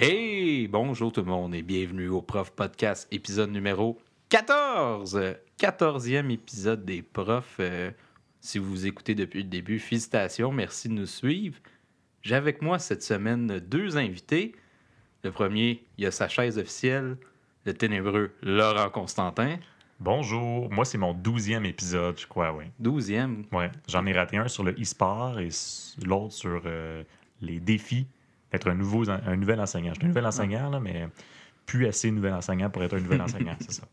Hey, bonjour tout le monde et bienvenue au Prof Podcast, épisode numéro 14. 14e épisode des profs. Euh, si vous écoutez depuis le début, félicitations, merci de nous suivre. J'ai avec moi cette semaine deux invités. Le premier, il y a sa chaise officielle, le ténébreux Laurent Constantin. Bonjour, moi c'est mon douzième épisode, je crois, oui. Douzième? Ouais, j'en ai raté un sur le e-sport et l'autre sur euh, les défis d'être un, nouveau, un nouvel enseignant. Je suis un nouvel enseignant, là, mais plus assez nouvel enseignant pour être un nouvel enseignant, c'est ça.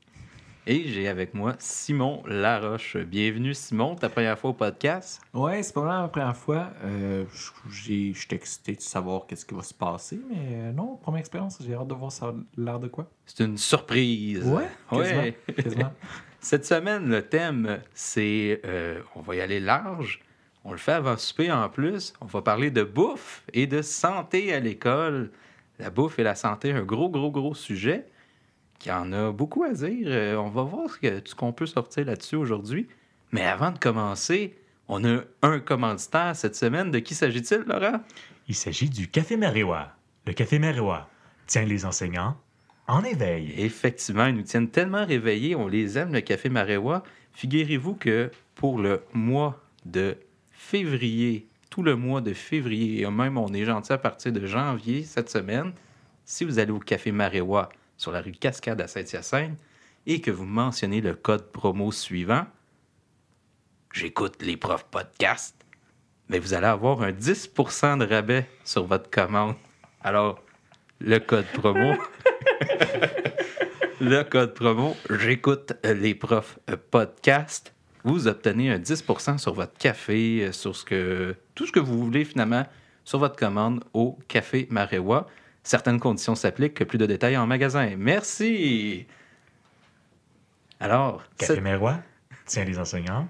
Et j'ai avec moi Simon Laroche. Bienvenue, Simon, ta première fois au podcast? Ouais, c'est pas vraiment la première fois. Euh, je suis excité de savoir qu'est-ce qui va se passer, mais euh, non, première expérience, j'ai hâte de voir ça l'air de quoi. C'est une surprise. Ouais, ouais. Quasiment, Cette semaine, le thème, c'est euh, on va y aller large. On le fait avant souper en plus. On va parler de bouffe et de santé à l'école. La bouffe et la santé, un gros, gros, gros sujet qui en a beaucoup à dire. Euh, on va voir ce qu'on peut sortir là-dessus aujourd'hui. Mais avant de commencer, on a un commanditaire cette semaine. De qui s'agit-il, Laurent? Il s'agit du Café Maréwa. Le Café Maréwa tient les enseignants en éveil. Effectivement, ils nous tiennent tellement réveillés. On les aime, le Café Maréwa. Figurez-vous que pour le mois de février, tout le mois de février, et même on est gentil à partir de janvier cette semaine, si vous allez au Café Maréwa, sur la rue Cascade à Saint-Hyacinthe et que vous mentionnez le code promo suivant, j'écoute les profs podcast, mais vous allez avoir un 10% de rabais sur votre commande. Alors, le code promo, le code promo, j'écoute les profs podcast. Vous obtenez un 10% sur votre café, sur ce que, tout ce que vous voulez finalement sur votre commande au Café Maréwa. Certaines conditions s'appliquent. Plus de détails en magasin. Merci. Alors. Café Mérois tient les enseignants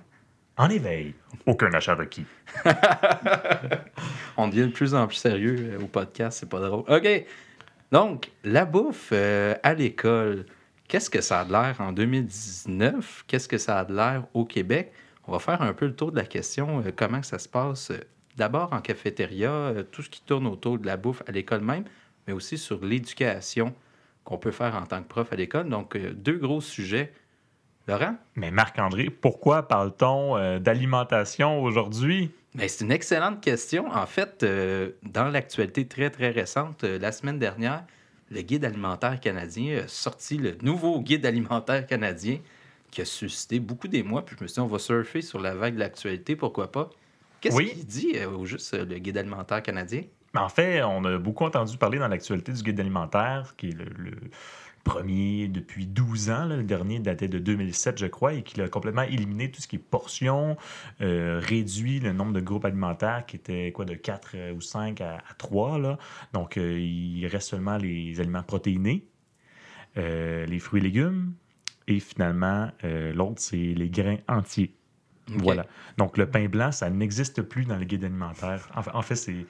en éveil. Aucun achat requis. On devient de plus en plus sérieux euh, au podcast, c'est pas drôle. OK. Donc, la bouffe euh, à l'école, qu'est-ce que ça a de l'air en 2019? Qu'est-ce que ça a de l'air au Québec? On va faire un peu le tour de la question, euh, comment ça se passe d'abord en cafétéria, tout ce qui tourne autour de la bouffe à l'école même, mais aussi sur l'éducation qu'on peut faire en tant que prof à l'école. Donc, euh, deux gros sujets. Laurent? Mais Marc-André, pourquoi parle-t-on euh, d'alimentation aujourd'hui? Ben, c'est une excellente question. En fait, euh, dans l'actualité très, très récente, la semaine dernière, le Guide alimentaire canadien a sorti le nouveau Guide alimentaire canadien qui a suscité beaucoup d'émoi. Puis je me suis dit, on va surfer sur la vague de l'actualité, pourquoi pas. Qu'est-ce qu'il dit au juste le Guide alimentaire canadien? En fait, on a beaucoup entendu parler dans l'actualité du guide alimentaire, qui est le, premier depuis 12 ans. le dernier datait de 2007, je crois, et qui a complètement éliminé tout ce qui est portions, euh, réduit le nombre de groupes alimentaires qui était quoi de 4 euh, ou 5 à, 3. Là. Donc, euh, il reste seulement les aliments protéinés, les fruits et légumes, et finalement, l'autre, c'est les grains entiers. Voilà. Donc, le pain blanc, ça n'existe plus dans le guide alimentaire. en fait c'est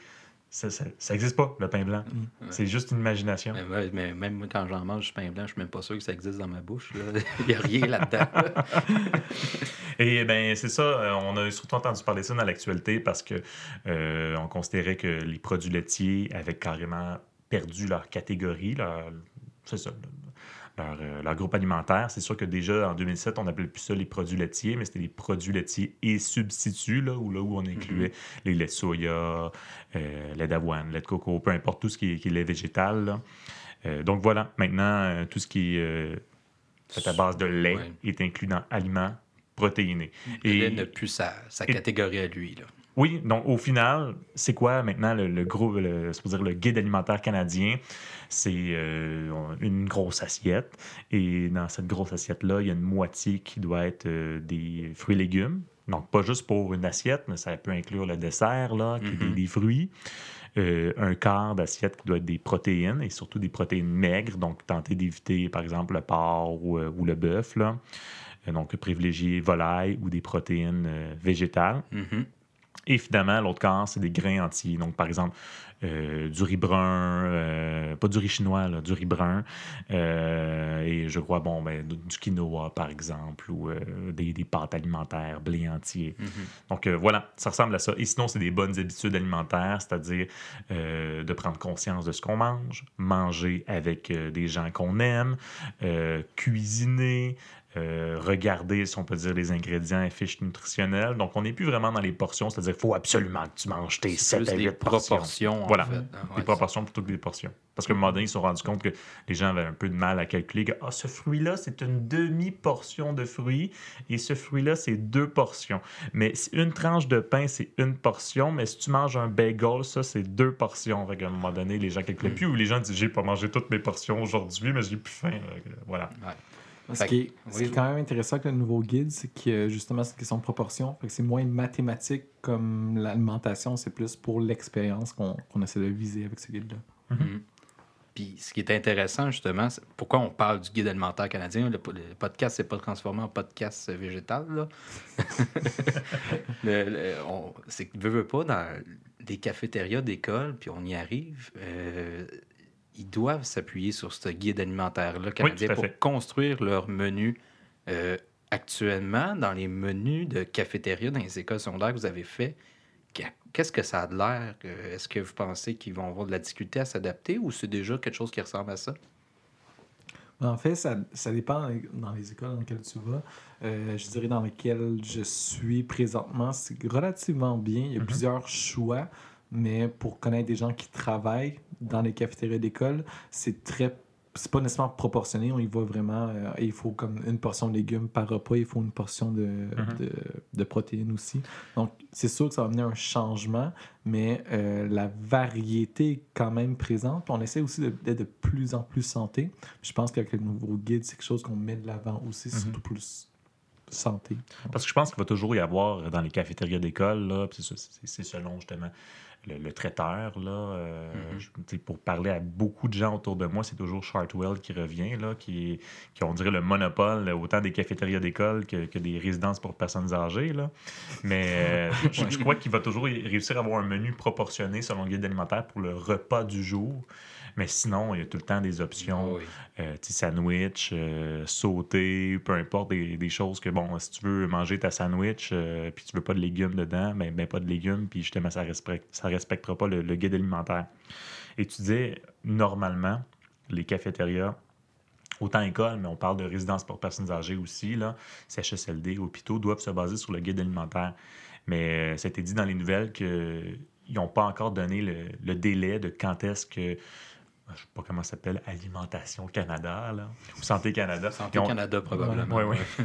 ça n'existe pas, le pain blanc. Mm. C'est juste une imagination. Mais, même quand j'en mange du pain blanc, je suis même pas sûr que ça existe dans ma bouche. Il n'y a rien là-dedans. Et bien, c'est ça. Euh, on a surtout entendu parler de ça dans l'actualité parce que euh, on considérait que les produits laitiers avaient carrément perdu leur catégorie, c'est ça, euh, leur, groupe alimentaire. C'est sûr que déjà en 2007, on n'appelait plus ça les produits laitiers, mais c'était les produits laitiers et substituts, là, où, là, où on incluait mm-hmm. les laits de soya, euh, lait d'avoine, lait de coco, peu importe tout ce qui est, qui lait végétal. Euh, donc voilà, maintenant, tout ce qui est fait à base de lait est inclus dans aliments protéinés. Le et, lait n'a plus sa, sa catégorie à lui. Là. Oui, donc au final, c'est quoi maintenant le, le gros, le, dire le guide alimentaire canadien? C'est euh, une grosse assiette. Et dans cette grosse assiette-là, il y a une moitié qui doit être euh, des fruits et légumes. Donc, pas juste pour une assiette, mais ça peut inclure le dessert, là, qui est des, mm-hmm. fruits. Euh, un quart d'assiette qui doit être des protéines, et surtout des protéines maigres. Donc, tenter d'éviter, par exemple, le porc ou, le bœuf. Donc, privilégier volaille ou des protéines végétales. Mm-hmm. Et finalement, l'autre quart, c'est des grains entiers. Donc, par exemple, euh, du riz brun, euh, pas du riz chinois, là, du riz brun, euh, et je crois, bon, ben, du quinoa, par exemple, ou des, des pâtes alimentaires, blé entier. Mhm. Donc voilà, ça ressemble à ça. Et sinon, c'est des bonnes habitudes alimentaires, c'est-à-dire de prendre conscience de ce qu'on mange, manger avec des gens qu'on aime, cuisiner, euh, regarder, si on peut dire, les ingrédients et fiches nutritionnelles. Donc, on n'est plus vraiment dans les portions, c'est-à-dire qu'il faut absolument que tu manges tes C'est 7 plus à des 8 portions. proportions. en Voilà. fait. Ah, Des proportions plutôt que des portions. Parce qu'à un moment donné, ils se sont rendus compte que les gens avaient un peu de mal à calculer que ah, ce fruit-là, c'est une demi-portion de fruits et ce fruit-là, c'est deux portions. Mais une tranche de pain, c'est une portion, mais si tu manges un bagel, ça, c'est deux portions. Fait qu'à un moment donné, les gens calculaient Mm. plus ou les gens disent j'ai pas mangé toutes mes portions aujourd'hui, mais j'ai plus faim. Que, Voilà. Ce qui, est, que- ce qui est oui. quand même intéressant avec le nouveau guide, c'est que justement, c'est une question de proportion. C'est moins mathématique comme l'alimentation, c'est plus pour l'expérience qu'on essaie de viser avec ce guide-là. Mhm. Puis ce qui est intéressant, justement, c'est pourquoi on parle du guide alimentaire canadien. Le, le podcast s'est pas transformé en podcast végétal. Là. Le- le- on- c'est que, veux, veux pas, dans des cafétérias d'école, puis on y arrive, euh, ils doivent s'appuyer sur ce guide alimentaire-là canadien pour fait. construire leur menu. Euh, actuellement, dans les menus de cafétéria dans les écoles secondaires que vous avez fait, Qu'est-ce que ça a de l'air? Euh, Est-ce que vous pensez qu'ils vont avoir de la difficulté à s'adapter ou c'est déjà quelque chose qui ressemble à ça? En fait, ça, ça dépend dans les- dans les écoles dans lesquelles tu vas. Euh, je dirais dans lesquelles je suis présentement, c'est relativement bien. Il y a Mhm. plusieurs choix, mais pour connaître des gens qui travaillent dans les cafétérias d'école, c'est très c'est pas nécessairement proportionné. On y va vraiment. euh, il faut comme une portion de légumes par repas. Il faut une portion de, de, de protéines aussi. Donc, c'est sûr que ça va amener un changement, mais euh, la variété est quand même présente. On essaie aussi d'être de, plus en plus santé. Je pense qu'avec le nouveau guide, c'est quelque chose qu'on met de l'avant aussi, Mhm. surtout plus santé. Parce que je pense qu'il va toujours y avoir dans les cafétérias d'école, c'est selon justement le, le traiteur, là, euh, Mhm. sais, pour parler à beaucoup de gens autour de moi, c'est toujours Chartwell qui revient, là, qui, qui on dirait le monopole autant des cafétérias d'école que, que des résidences pour personnes âgées. Là. Mais euh, je, je crois qu'il va toujours réussir à avoir un menu proportionné selon le guide alimentaire pour le repas du jour. Mais sinon, il y a tout le temps des options Oui. euh, sandwich, euh, sauté, peu importe, des, des choses que, bon, si tu veux manger ta sandwich, euh, puis tu veux pas de légumes dedans, ben, ben pas de légumes, puis justement, ça respecte, ça respectera pas le, le guide alimentaire. Et tu disais, normalement, les cafétérias, autant école, mais on parle de résidence pour personnes âgées aussi, là, CHSLD, hôpitaux, doivent se baser sur le guide alimentaire. Mais euh, ça a été dit dans les nouvelles qu'ils n'ont pas encore donné le, le délai de quand est-ce que je sais pas comment ça s'appelle, Alimentation Canada, là, ou Santé Canada. Santé ont- Canada, probablement. Ouais, ouais. Ils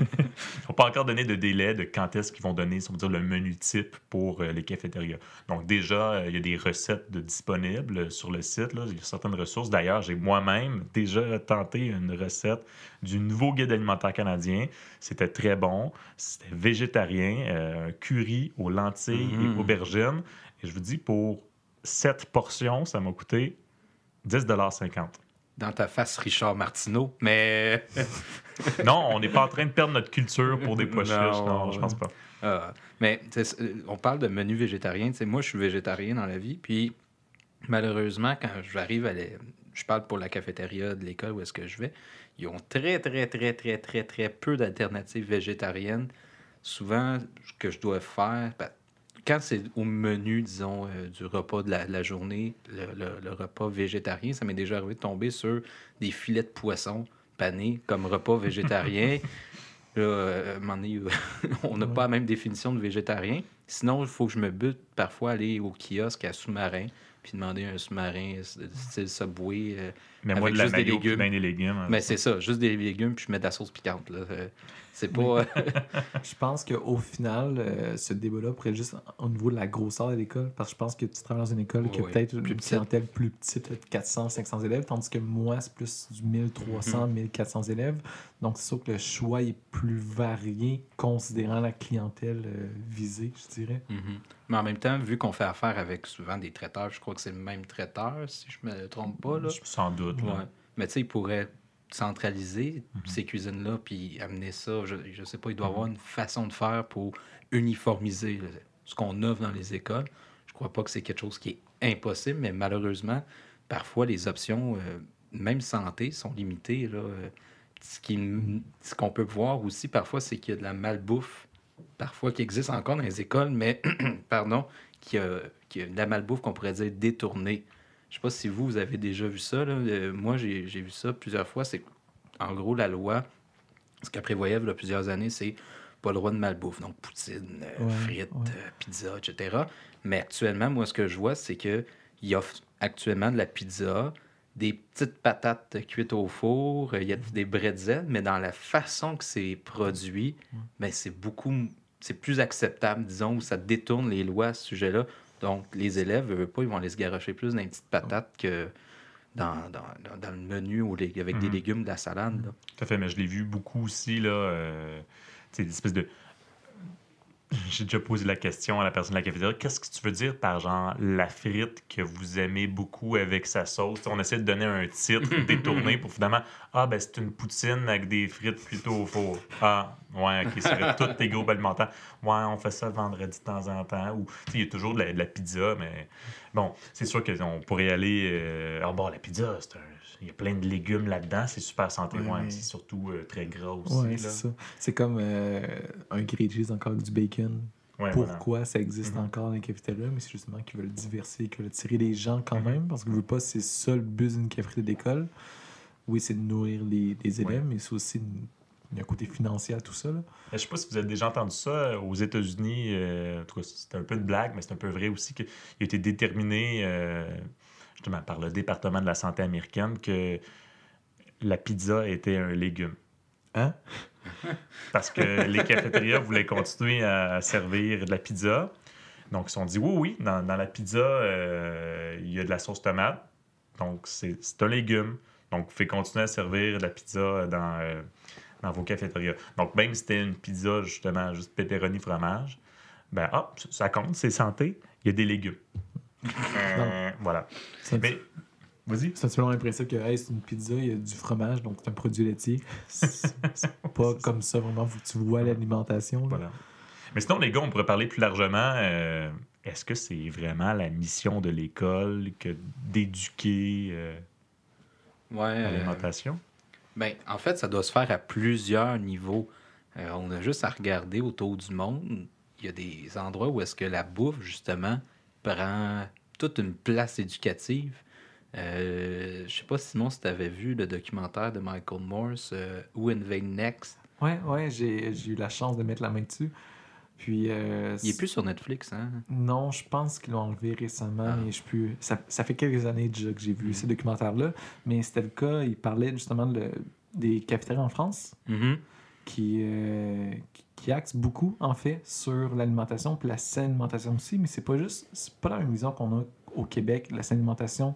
n'ont pas encore donné de délai de quand est-ce qu'ils vont donner, si on dire, le menu type pour euh, les cafétérias. Donc déjà, euh, il y a des recettes de disponibles sur le site. Là. Il y a certaines ressources. D'ailleurs, j'ai moi-même déjà tenté une recette du nouveau guide alimentaire canadien. C'était très bon. C'était végétarien, euh, un curry aux lentilles et aubergines. Et je vous dis, pour cette portion, ça m'a coûté 10,50 Dans ta face, Richard Martineau. Mais Non, on n'est pas en train de perdre notre culture pour des pois chiches. Non. Je pense pas. Ah, mais euh, on parle de menu végétarien. Tu sais, moi, je suis végétarien dans la vie. Puis, malheureusement, quand j'arrive à les... Je parle pour la cafétéria de l'école où est-ce que je vais. Ils ont très, très, très, très, très, très peu d'alternatives végétariennes. Souvent, ce que je dois faire, ben, quand c'est au menu, disons, euh, du repas de la, de la journée, le, le- le repas végétarien, ça m'est déjà arrivé de tomber sur des filets de poisson panés comme repas végétarien. Là, euh, donné, on n'a pas la même définition de végétarien. Sinon, il faut que je me bute parfois aller au kiosque à sous-marin puis demander un sous-marin euh, style Subway. Euh, Mais moi, de la juste des mayo légumes. des légumes. hein. mais c'est ça, juste des légumes puis je mets de la sauce piquante. Là. Euh, C'est pas. Je pense qu'au final, euh, ce débat-là pourrait être juste au niveau de la grosseur de l'école, parce que je pense que tu travailles dans une école qui a peut-être une clientèle plus petite, peut-être 400, 500 élèves, tandis que moi, c'est plus du 1300, Mhm. 1400 élèves. Donc, c'est sûr que le choix est plus varié considérant la clientèle euh, visée, je dirais. Mhm. Mais en même temps, vu qu'on fait affaire avec souvent des traiteurs, je crois que c'est le même traiteur, si je me trompe pas. Là. Sans doute. Là. Ouais. Mais tu sais, il pourrait centraliser ces cuisines-là puis amener ça. Je, je sais pas, il doit y avoir une façon de faire pour uniformiser ce qu'on offre dans les écoles. Je crois pas que c'est quelque chose qui est impossible, mais malheureusement, parfois, les options, euh, même santé, sont limitées. Là. Euh, ce qu'on peut voir aussi parfois, c'est qu'il y a de la malbouffe, parfois qui existe encore dans les écoles, mais, pardon, qui a, qui a de la malbouffe qu'on pourrait dire détournée. Je sais pas si vous, vous avez déjà vu ça. Là. Euh, moi, j'ai vu ça plusieurs fois. C'est en gros la loi, ce qu'elle prévoyait il y a plusieurs années, c'est pas le droit de malbouffe. Donc, poutine, euh, Ouais, frites, ouais. euh, pizza, etc. Mais actuellement, moi, ce que je vois, c'est qu'il offre actuellement de la pizza, des petites patates cuites au four, il y a des bretzels, mais dans la façon que c'est produit, ben, c'est beaucoup, c'est plus acceptable, disons, où ça détourne les lois à ce sujet-là. Donc, les élèves, veulent pas, ils vont aller se garocher plus dans les petites patates que dans, dans, le menu ou les- avec des Mhm. légumes, de la salade. là. Tout à fait, mais je l'ai vu beaucoup aussi, là. euh, tu sais, des espèces de. J'ai déjà posé la question à la personne de la cafétéria. Qu'est-ce que tu veux dire par genre la frite que vous aimez beaucoup avec sa sauce? On essaie de donner un titre détourné pour finalement Ah, ben c'est une poutine avec des frites plutôt au four. Ah, ouais, ok, c'est tous tes groupes alimentaires. Ouais, on fait ça vendredi de temps en temps. Ou, tu sais, il y a toujours de la, de la pizza, mais bon, c'est sûr qu'on pourrait aller. euh, Ah, bon, la pizza, c'est un. Il y a plein de légumes là-dedans, c'est super santé. Ouais, Ouais, mais- c'est surtout euh, très gras aussi. Ouais, c'est ça. C'est comme euh, un grilled cheese encore avec du bacon. Voilà. Pourquoi ça existe Mhm. encore dans les cafétérias? Mais c'est justement qu'ils veulent diversifier, qu'ils veulent attirer les gens quand Mhm. même, parce que je veux pas, c'est ça le but d'une cafétéria d'école. Oui, c'est de nourrir les, les élèves, mais c'est aussi une- il y a un côté financier à tout ça. Là. Je sais pas si vous avez déjà entendu ça euh, aux États-Unis. euh, en tout cas, c'est un peu de blague, mais c'est un peu vrai aussi qu'il a été déterminé euh, justement par le département de la santé américaine que la pizza était un légume. Hein? Parce que les cafétérias voulaient continuer à servir de la pizza. Donc, ils se sont dit oui, oui, dans, dans la pizza, euh, il y a de la sauce tomate. Donc, c'est un légume. Donc, vous pouvez continuer à servir de la pizza dans, dans vos cafétérias. Donc, même si c'était une pizza, justement, juste pepperoni fromage, ben, ah, ça- ça compte, c'est santé, il y a des légumes. Euh, voilà. C'est un, Mais, vas-y. c'est un le même principe que hey, c'est une pizza, il y a du fromage, donc c'est un produit laitier. C'est c'est pas comme ça vraiment, faut que tu vois l'alimentation. là. Voilà. Mais sinon, les gars, on pourrait parler plus largement. euh, Est-ce que c'est vraiment la mission de l'école que d'éduquer euh, Ouais, euh, l'alimentation? Ben, en fait, ça doit se faire à plusieurs niveaux. Euh, on a juste à regarder autour du monde. Il y a des endroits où est-ce que la bouffe, justement, prend toute une place éducative. Euh, je sais pas, Simon, si tu avais vu le documentaire de Michael Morse, euh, Who Invade Next? Ouais, ouais, j'ai eu la chance de mettre la main dessus. Puis. euh, Il est plus sur Netflix, hein? Non, je pense qu'ils l'ont enlevé récemment, Ah. mais je peux... ça, ça fait quelques années déjà que j'ai vu Mhm. ce documentaire-là. Mais c'était le cas, il parlait justement de- des cafétérias en France Mhm. qui, euh, qui, qui axent beaucoup, en fait, sur l'alimentation, puis la saine alimentation aussi. Mais c'est pas juste, c'est pas la même vision qu'on a au Québec, la saine alimentation.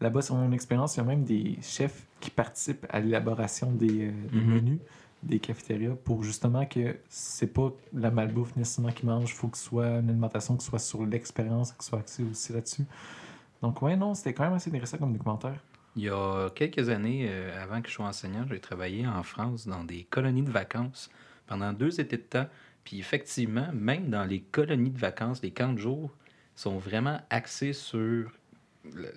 Là-bas, sur mon expérience, il y a même des chefs qui participent à l'élaboration des, euh, des Mhm. menus des cafétérias pour justement que c'est pas la malbouffe nécessairement qu'ils mangent, il faut que ce soit une alimentation qui soit sur l'expérience, qui soit axée aussi là-dessus. Donc, ouais, non, c'était quand même assez intéressant comme documentaire. Il y a quelques années, euh, avant que je sois enseignant, j'ai travaillé en France dans des colonies de vacances pendant deux étés de temps. Puis effectivement, même dans les colonies de vacances, les camps de jour sont vraiment axés sur le,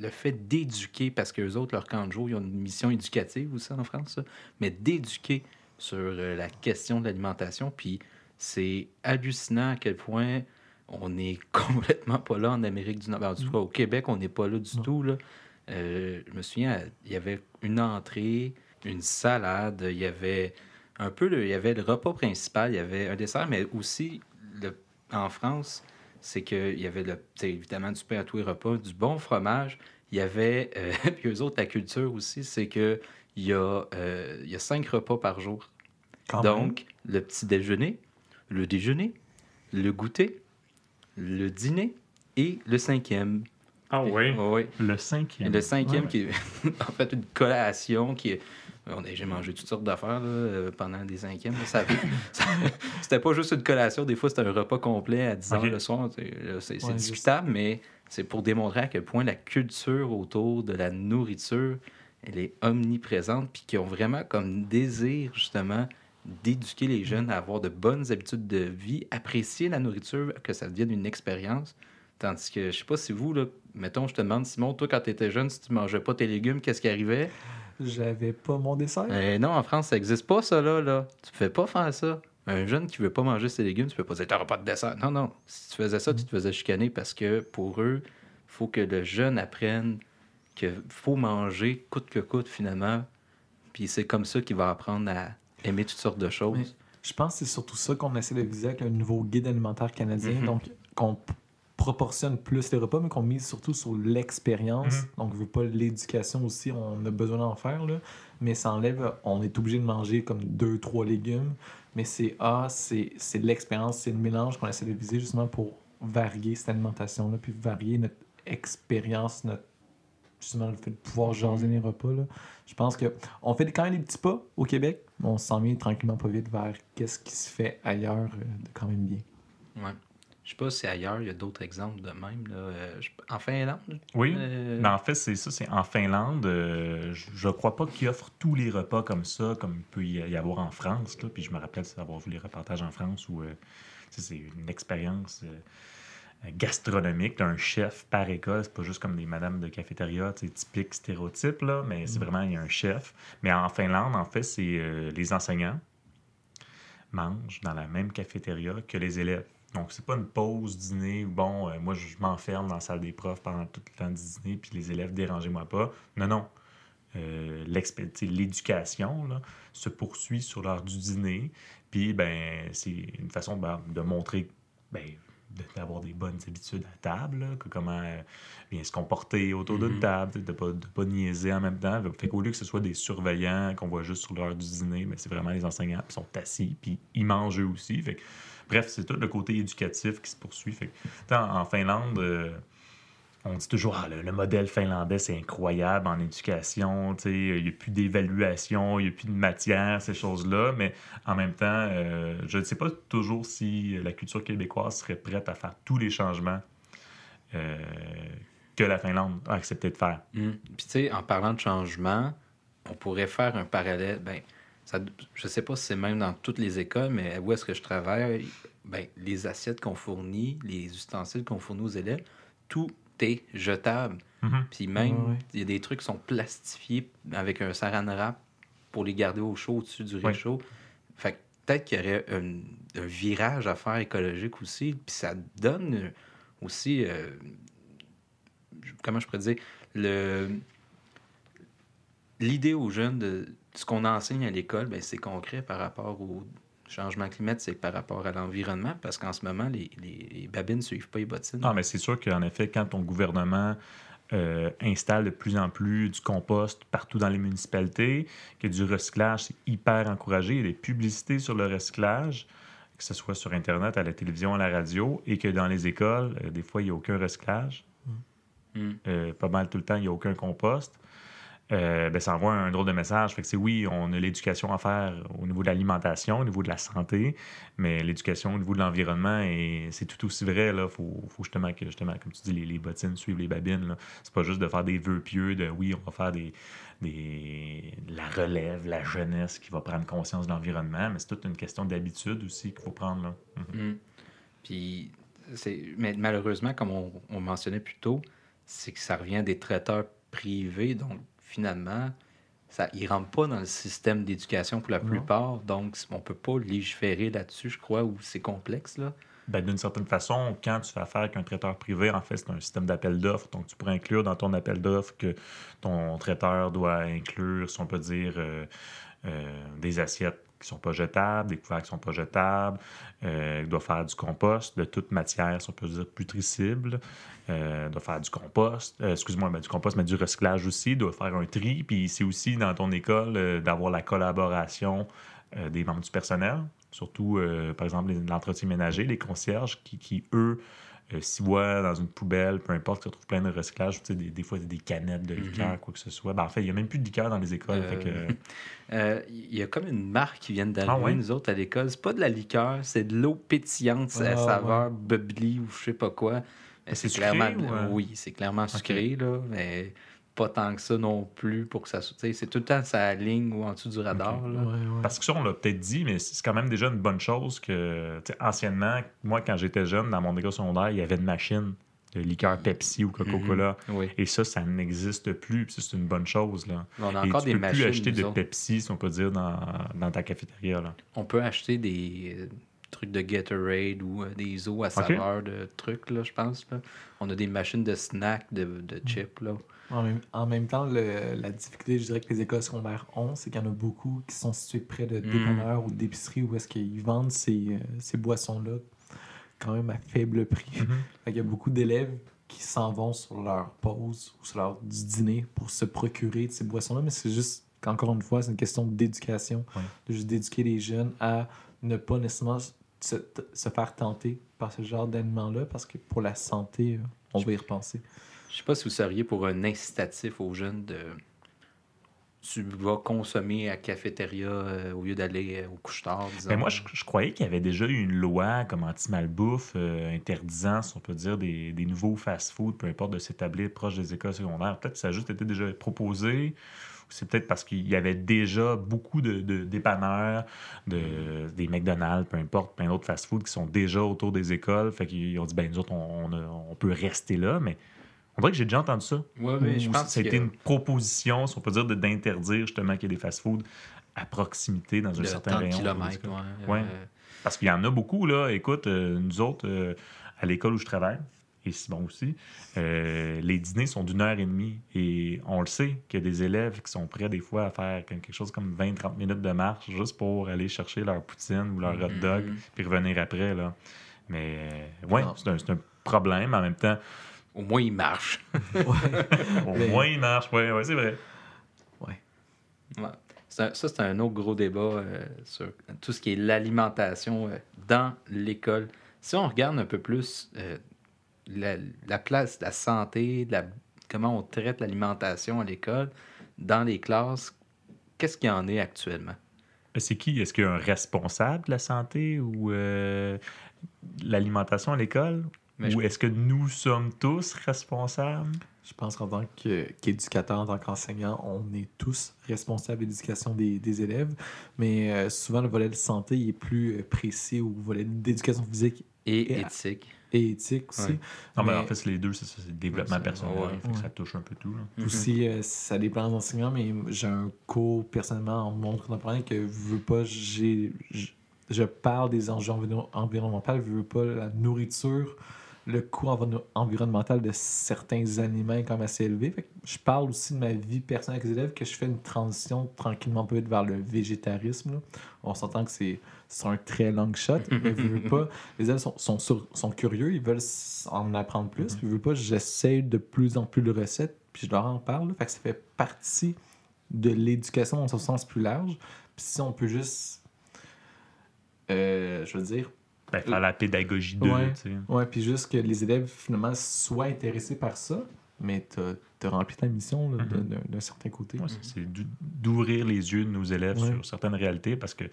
le fait d'éduquer, parce qu'eux autres, leur camp de jour, ils ont une mission éducative aussi en France, ça, mais d'éduquer sur euh, la question de l'alimentation. Puis c'est hallucinant à quel point on est complètement pas là en Amérique du Nord. Ben, en tout cas, au Québec, on n'est pas là du Non. tout. Là. Euh, je me souviens, il y avait une entrée, une salade, il y avait un peu le, il y avait le repas principal, il y avait un dessert, mais aussi le, en France, c'est qu'il y avait le, évidemment du pain à tous les repas, du bon fromage. Il y avait, euh, puis eux autres, la culture aussi, c'est que il y, a, euh, il y a cinq repas par jour. Quand même. Donc, le petit déjeuner, le déjeuner, le goûter, le dîner et le cinquième. Ah oui? Le cinquième. le cinquième Ouais. qui est en fait une collation qui est. A- J'ai mangé toutes sortes d'affaires là, euh, pendant des cinquièmes. Ça- ça- c'était pas juste une collation, des fois c'était un repas complet à 10 heures le soir. C'est c'est Ouais, discutable, mais c'est pour démontrer à quel point la culture autour de la nourriture, elle est omniprésente, puis qu'ils ont vraiment comme désir justement d'éduquer les jeunes à avoir de bonnes habitudes de vie, apprécier la nourriture, que ça devienne une expérience. Tandis que, je sais pas si vous, là, mettons, je te demande, Simon, toi, quand tu étais jeune, si tu mangeais pas tes légumes, qu'est-ce qui arrivait? J'avais pas mon dessert. Eh non, en France, ça existe pas, ça, là. là. Tu fais pas faire ça. Un jeune qui veut pas manger ses légumes, tu peux pas dire, t'auras pas de dessert. Non, non. Si tu faisais ça, tu te faisais chicaner parce que pour eux, faut que le jeune apprenne qu'il faut manger coûte que coûte, finalement. Puis c'est comme ça qu'il va apprendre à aimer toutes sortes de choses. Mais je pense que c'est surtout ça qu'on essaie de viser avec le nouveau guide alimentaire canadien. Mhm. Donc, qu'on proportionne plus les repas, mais qu'on mise surtout sur l'expérience. Mhm. Donc, je veux pas l'éducation aussi, on a besoin d'en faire. Là. Mais ça enlève, on est obligé de manger comme deux, trois légumes. Mais c'est ah, c'est l'expérience, c'est le mélange qu'on essaie de viser justement pour varier cette alimentation-là, puis varier notre expérience, notre justement le fait de pouvoir jaser les repas. Là. Je pense que on fait quand même des petits pas au Québec, mais on s'en vient tranquillement pas vite vers qu'est-ce qui se fait ailleurs euh, quand même bien. Ouais. Je sais pas si ailleurs, il y a d'autres exemples de même. Là. Euh, En Finlande? Oui. euh, Mais en fait, c'est ça, c'est en Finlande. euh, je- je crois pas qu'ils offrent tous les repas comme ça, comme il peut y avoir en France. là. Puis je me rappelle d'avoir vu les reportages en France où euh, c'est une expérience gastronomique. T'as un chef par école, c'est pas juste comme des madames de cafétéria, typique stéréotype, là, mais c'est vraiment, il y a un chef. Mais en Finlande, en fait, c'est les enseignants mangent dans la même cafétéria que les élèves. Donc, c'est pas une pause dîner où, bon, euh, moi, je m'enferme dans la salle des profs pendant tout le temps du dîner, puis les élèves, dérangez-moi pas. Non, non. Euh, L'éducation se poursuit sur l'heure du dîner, puis ben, c'est une façon ben, de montrer, ben, d'avoir des bonnes habitudes à table, là, que comment euh, bien se comporter autour d'une Mhm. table, de pas, de pas niaiser en même temps. Fait qu'au lieu que ce soit des surveillants qu'on voit juste sur l'heure du dîner, ben, c'est vraiment les enseignants qui sont assis, puis ils mangent eux aussi. Fait que, bref, c'est tout le côté éducatif qui se poursuit. Fait en, Finlande, euh, on dit toujours ah, le, le modèle finlandais, c'est incroyable en éducation. Il n'y a plus d'évaluation, il n'y a plus de matière, ces choses-là. Mais en même temps, euh, je ne sais pas toujours si la culture québécoise serait prête à faire tous les changements euh, que la Finlande a accepté de faire. Mm. Sais, en parlant de changement, on pourrait faire un parallèle. Ben, ça, je sais pas si c'est même dans toutes les écoles, mais où est-ce que je travaille, ben, les assiettes qu'on fournit, les ustensiles qu'on fournit aux élèves, tout est jetable. Mhm. Puis même, il y a des trucs qui sont plastifiés avec un saran wrap pour les garder au chaud au-dessus du réchaud. Fait que peut-être qu'il y aurait un, un virage à faire écologique aussi. Puis ça donne aussi, euh, comment je pourrais dire, le l'idée aux jeunes de ce qu'on enseigne à l'école, ben, c'est concret par rapport au changement climatique, par rapport à l'environnement, parce qu'en ce moment, les, les, les babines ne suivent pas les bottines. Non, mais c'est sûr qu'en effet, quand ton gouvernement euh, installe de plus en plus du compost partout dans les municipalités, que du recyclage, c'est hyper encouragé. Il y a des publicités sur le recyclage, que ce soit sur Internet, à la télévision, à la radio, et que dans les écoles, euh, des fois, il n'y a aucun recyclage. Mm. Euh, pas mal tout le temps, il n'y a aucun compost. Euh, ben, ça envoie un drôle de message. Fait que c'est oui, on a l'éducation à faire au niveau de l'alimentation, au niveau de la santé, mais l'éducation au niveau de l'environnement, et c'est tout aussi vrai. Il faut, faut justement que, justement, comme tu dis, les, les bottines suivent les babines. C'est pas juste de faire des vœux pieux de oui, on va faire des, des, la relève, la jeunesse qui va prendre conscience de l'environnement, mais c'est toute une question d'habitude aussi qu'il faut prendre. Là. Mhm. Mm. Puis, mais malheureusement, comme on, on mentionnait plus tôt, c'est que ça revient des traiteurs privés. Donc, finalement, ça, ils ne rentrent pas dans le système d'éducation pour la Non. plupart. Donc, on ne peut pas légiférer là-dessus, je crois, ou c'est complexe. Là. Ben, D'une certaine façon, quand tu fais affaire avec un traiteur privé, en fait, c'est un système d'appel d'offres. Donc, tu pourrais inclure dans ton appel d'offres que ton traiteur doit inclure, si on peut dire, euh, euh, des assiettes qui sont pas jetables, des couverts qui sont pas jetables, euh, doit faire du compost de toute matière, si on peut dire, putricible, euh, doit faire du compost, euh, excuse-moi, ben, du compost, mais du recyclage aussi, doit faire un tri. Puis c'est aussi dans ton école euh, d'avoir la collaboration euh, des membres du personnel, surtout, par exemple, l'entretien ménager, les concierges qui eux, euh, s'y voient dans une poubelle, peu importe, qui se retrouvent plein de recyclage, tu sais, des, des fois, des canettes de liqueur, quoi que ce soit. Ben, en fait, il n'y a même plus de liqueur dans les écoles. Euh, Euh, Il y a comme une marque qui vient d'arriver, Ah ouais? nous autres, à l'école. C'est pas de la liqueur, c'est de l'eau pétillante à Ah, saveur bubbly ou je sais pas quoi. C'est clairement, ou, euh? Oui, c'est clairement sucré, là, mais pas tant que ça non plus pour que ça... tu sais, C'est tout le temps sa ligne ou en dessous du radar. Ouais, Là. ouais. Parce que ça, on l'a peut-être dit, mais c'est quand même déjà une bonne chose que, tu sais, anciennement, moi, quand j'étais jeune, dans mon école secondaire, il y avait une machine de liqueur Pepsi ou Coca-Cola. Oui. Et ça, ça n'existe plus. c'est une bonne chose. Là. On a Et encore tu des peux machines. plus acheter de autres. Pepsi, si on peut dire, dans, dans ta cafétéria. Là. On peut acheter des euh, trucs de Gatorade ou euh, des eaux à saveur de trucs, là, je pense. Là. On a des machines de snacks, de, de chips. Là. En même, en même temps, le- la difficulté, je dirais, que les écoles secondaires ont, c'est qu'il y en a beaucoup qui sont situées près de dépanneurs ou d'épiceries où est-ce qu'ils vendent ces, euh, ces boissons-là quand même à faible prix. Mhm. Fait qu'il y a beaucoup d'élèves qui s'en vont sur leur pause ou sur leur du dîner pour se procurer de ces boissons-là, mais c'est juste qu'encore une fois, c'est une question d'éducation, Ouais. de juste d'éduquer les jeunes à ne pas nécessairement se, se faire tenter par ce genre d'aliments-là, parce que pour la santé, euh, on va y repenser. Je sais pas si vous seriez pour un incitatif aux jeunes de. Tu vas consommer à cafétéria euh, au lieu d'aller euh, au couche-tard. Mais moi, je, croyais qu'il y avait déjà eu une loi comme anti-malbouffe euh, interdisant, si on peut dire, des, nouveaux fast-food, peu importe, de s'établir proche des écoles secondaires. Peut-être que ça a juste été déjà proposé. C'est peut-être parce qu'il y avait déjà beaucoup de, dépanneurs, de, des McDonald's, peu importe, plein d'autres fast-food qui sont déjà autour des écoles. Fait qu'ils ont dit, ben nous autres, on, on peut rester là. Mais on dirait que j'ai déjà entendu ça. Ouais, mais je pense ça a que été une proposition, si on peut dire, d'interdire justement qu'il y ait des fast-food à proximité dans un de certain rayon. kilomètres. ouais, Ouais. euh, Parce qu'il y en a beaucoup, là. Écoute, euh, nous autres, euh, à l'école où je travaille, et Simon aussi, les dîners sont d'une heure et demie. Et on le sait qu'il y a des élèves qui sont prêts des fois à faire quelque chose comme 20-30 minutes de marche juste pour aller chercher leur poutine ou leur hot dog, Mhm. puis revenir après, là. Mais, ouais, c'est un, c'est un problème. En même temps, Au moins, il marche. Ouais. au Mais- moins, il marche. Ouais, ouais, c'est vrai. Ouais. Un- ça, c'est un autre gros débat euh, sur tout ce qui est l'alimentation euh, dans l'école. Si on regarde un peu plus euh, la, la place de la santé, de la- comment on traite l'alimentation à l'école, dans les classes, qu'est-ce qu'il y en est actuellement? C'est qui? Est-ce qu'il y a un responsable de la santé ou euh, l'alimentation à l'école? Mais ou je- est-ce que nous sommes tous responsables? Je pense qu'en tant que- qu'éducateur, en tant qu'enseignant, on est tous responsables de l'éducation des, des élèves. Mais euh, souvent, le volet de santé il est plus euh, précis au volet d'éducation physique Et Et- éthique. et éthique aussi. Ouais. Non, mais Mais- en fait, c'est les deux, c'est ça, c'est le développement personnel. ouais. que Ça touche un peu tout. là. Aussi, euh, ça dépend des enseignants, mais j'ai un cours personnellement en monde contemporain que je veux pas, j'ai, je, je parle des enjeux environ- environnementaux, je veux pas la nourriture, le coût environ- environnemental de certains aliments est quand même assez élevé. Fait que je parle aussi de ma vie personnelle avec les élèves, que je fais une transition tranquillement peut-être vers le végétarisme. là. On s'entend que c'est, c'est un très long shot, mais veux pas. Les élèves sont, sont, sur- sont curieux, ils veulent en apprendre plus. Puis je veux pas, j'essaie de plus en plus de recettes, puis je leur en parle. là. Fait que ça fait partie de l'éducation dans son sens plus large. Puis si on peut juste, euh, je veux dire, Ben, faire la pédagogie d'eux, Ouais. tu sais. ouais, puis juste que les élèves finalement soient intéressés par ça, mais t'as as rempli ta mission Mhm. d'un certain côté. Ouais, c'est- c'est d'ou- d'ouvrir les yeux de nos élèves Ouais. sur certaines réalités parce que,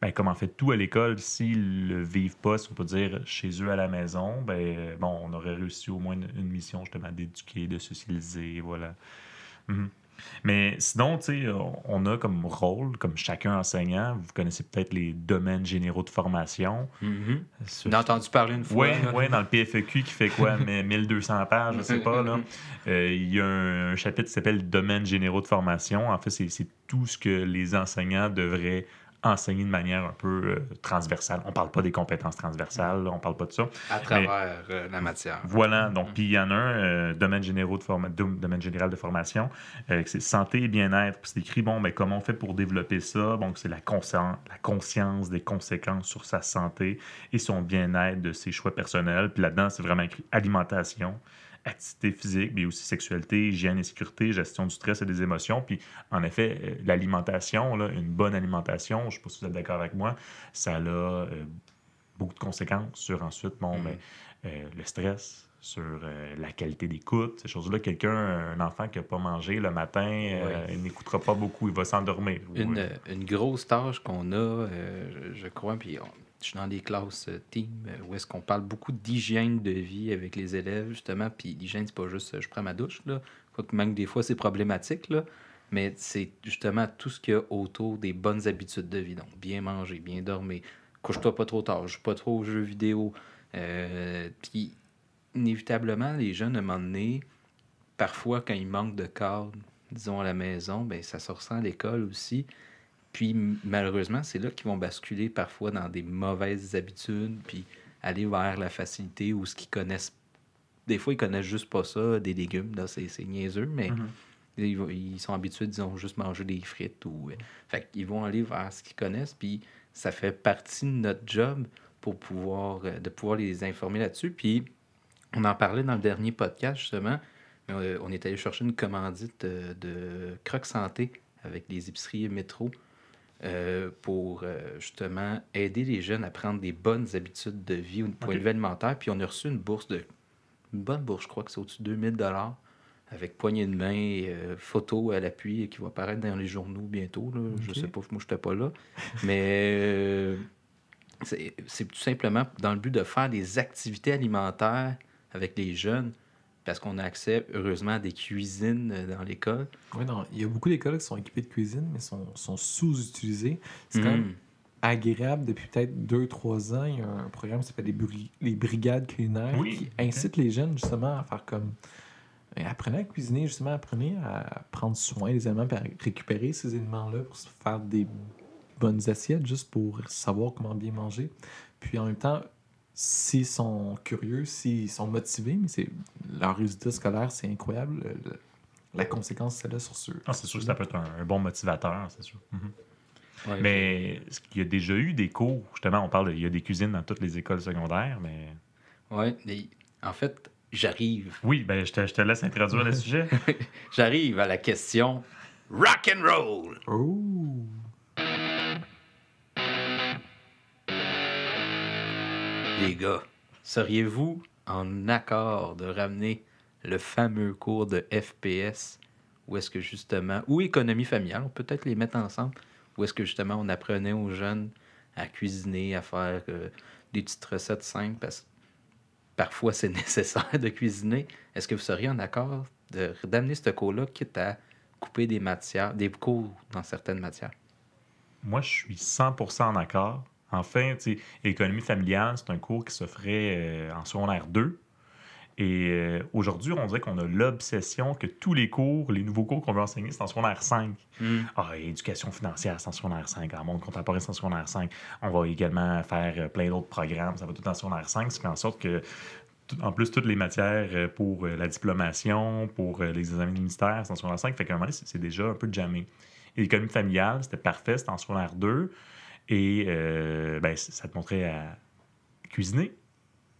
ben, comme en fait tout à l'école, s'ils le vivent pas, si on peut dire, chez eux à la maison, ben, bon, on aurait réussi au moins une, une mission justement d'éduquer, de socialiser, voilà. Mhm. Mais sinon, tu sais, on- a comme rôle, comme chacun enseignant, vous connaissez peut-être les domaines généraux de formation. On a entendu parler une fois. oui, ouais, dans le PFEQ qui fait quoi, mais 1200 pages, je sais pas. Euh, il y a un, un chapitre qui s'appelle Domaines généraux de formation. En fait, c'est c'est tout ce que les enseignants devraient enseigner de manière un peu euh, transversale. On parle pas des compétences transversales, là, on parle pas de ça. À travers euh, la matière. Voilà, donc puis il y en a un, euh, domaine, généraux de forma- domaine général de formation, c'est santé et bien-être. Puis c'est écrit, bon, mais comment on fait pour développer ça? Donc c'est la, conscience, la conscience des conséquences sur sa santé et son bien-être de ses choix personnels. Puis là-dedans, c'est vraiment écrit alimentation, activité physique, mais aussi sexualité, hygiène et sécurité, gestion du stress et des émotions. Puis en effet, euh, l'alimentation, là, une bonne alimentation, je ne sais pas si vous êtes d'accord avec moi, ça a euh, beaucoup de conséquences sur ensuite, bon, Mhm. ben, euh, le stress, sur euh, la qualité d'écoute, ces choses-là. Quelqu'un, un enfant qui n'a pas mangé le matin, euh, il n'écoutera pas beaucoup, il va s'endormir. Une, une grosse tâche qu'on a, euh, je, je crois, puis on- je suis dans des classes euh, team euh, où est-ce qu'on parle beaucoup d'hygiène de vie avec les élèves, justement. Puis l'hygiène, c'est pas juste euh, je prends ma douche, là. Même des fois, c'est problématique, là. Mais c'est justement tout ce qu'il y a autour des bonnes habitudes de vie. Donc, bien manger, bien dormir, couche-toi pas trop tard, joue pas trop aux jeux vidéo. Puis inévitablement, les jeunes, à un moment donné, parfois, quand ils manquent de cadre, disons, à la maison, ben, ça se ressent à l'école aussi. Puis, malheureusement, c'est là qu'ils vont basculer parfois dans des mauvaises habitudes, puis aller vers la facilité ou ce qu'ils connaissent. Des fois, ils connaissent juste pas ça, des légumes, là, c'est c'est niaiseux, mais Mhm. ils, sont habitués, disons, juste manger des frites ou... euh, fait qu'ils vont aller vers ce qu'ils connaissent, puis ça fait partie de notre job pour pouvoir, euh, de pouvoir les informer là-dessus. Puis, on en parlait dans le dernier podcast, justement. Euh, on est allé chercher une commandite euh, de Croque Santé avec les épiceries métro euh, pour euh, justement aider les jeunes à prendre des bonnes habitudes de vie au point Ok. de vue alimentaire. Puis on a reçu une bourse de. Une bonne bourse, je crois que c'est au-dessus de 2000 avec poignée de main, euh, photo à l'appui qui va apparaître dans les journaux bientôt. Là. Je Ok. sais pas, moi, je n'étais pas là. Mais c'est tout simplement dans le but de faire des activités alimentaires avec les jeunes parce qu'on a accès, heureusement, à des cuisines euh, dans l'école. Oui, non, il y a beaucoup d'écoles qui sont équipées de cuisine, mais sont, sont sous-utilisées. C'est quand même Mhm. agréable depuis peut-être 2-3 ans. Il y a un programme qui s'appelle les, bri- les brigades culinaires Oui, qui incite les jeunes justement à faire comme. Et Apprenez à cuisiner, justement, apprenez à prendre soin des aliments et à récupérer ces éléments-là pour se faire des bonnes assiettes, juste pour savoir comment bien manger. Puis en même temps, s'ils sont curieux, s'ils sont motivés, mais c'est leur résultat scolaire, c'est incroyable. le- le- la conséquence, c'est là sur ce. Ah, c'est sûr que ça peut être un, un bon motivateur, c'est sûr. Mhm. Ouais, Mais est-ce qu'il y a déjà eu des cours, justement, on parle, de- il y a des cuisines dans toutes les écoles secondaires, mais... Ouais, et en fait, j'arrive. Oui, ben je te, je te laisse introduire le sujet. J'arrive à la question rock and roll. Oh! Les gars, seriez-vous en accord de ramener le fameux cours de FPS ou est-ce que justement, ou économie familiale, on peut peut-être les mettre ensemble, ou est-ce que justement on apprenait aux jeunes à cuisiner, à faire euh, des petites recettes simples parce que parfois c'est nécessaire de cuisiner. Est-ce que vous seriez en accord de- d'amener ce cours-là, quitte à couper des matières, des cours dans certaines matières? Moi, je suis 100% en accord. Enfin, tu sais, économie familiale, c'est un cours qui se ferait euh, en secondaire 2. Et euh, aujourd'hui, on dirait qu'on a l'obsession que tous les cours, les nouveaux cours qu'on veut enseigner, c'est en secondaire 5. Ah, éducation financière, c'est en secondaire 5. En monde contemporain, c'est en secondaire 5. On va également faire euh, plein d'autres programmes. Ça va tout en secondaire 5, ce qui fait en sorte que, en plus, toutes les matières euh, pour la diplomation, pour les examens du ministère, c'est en secondaire 5. Fait qu'à un moment donné, c'est c'est déjà un peu jammé. Et l'économie familiale, c'était parfait, c'était en secondaire 2. Et euh, ben, ça te montrait à cuisiner,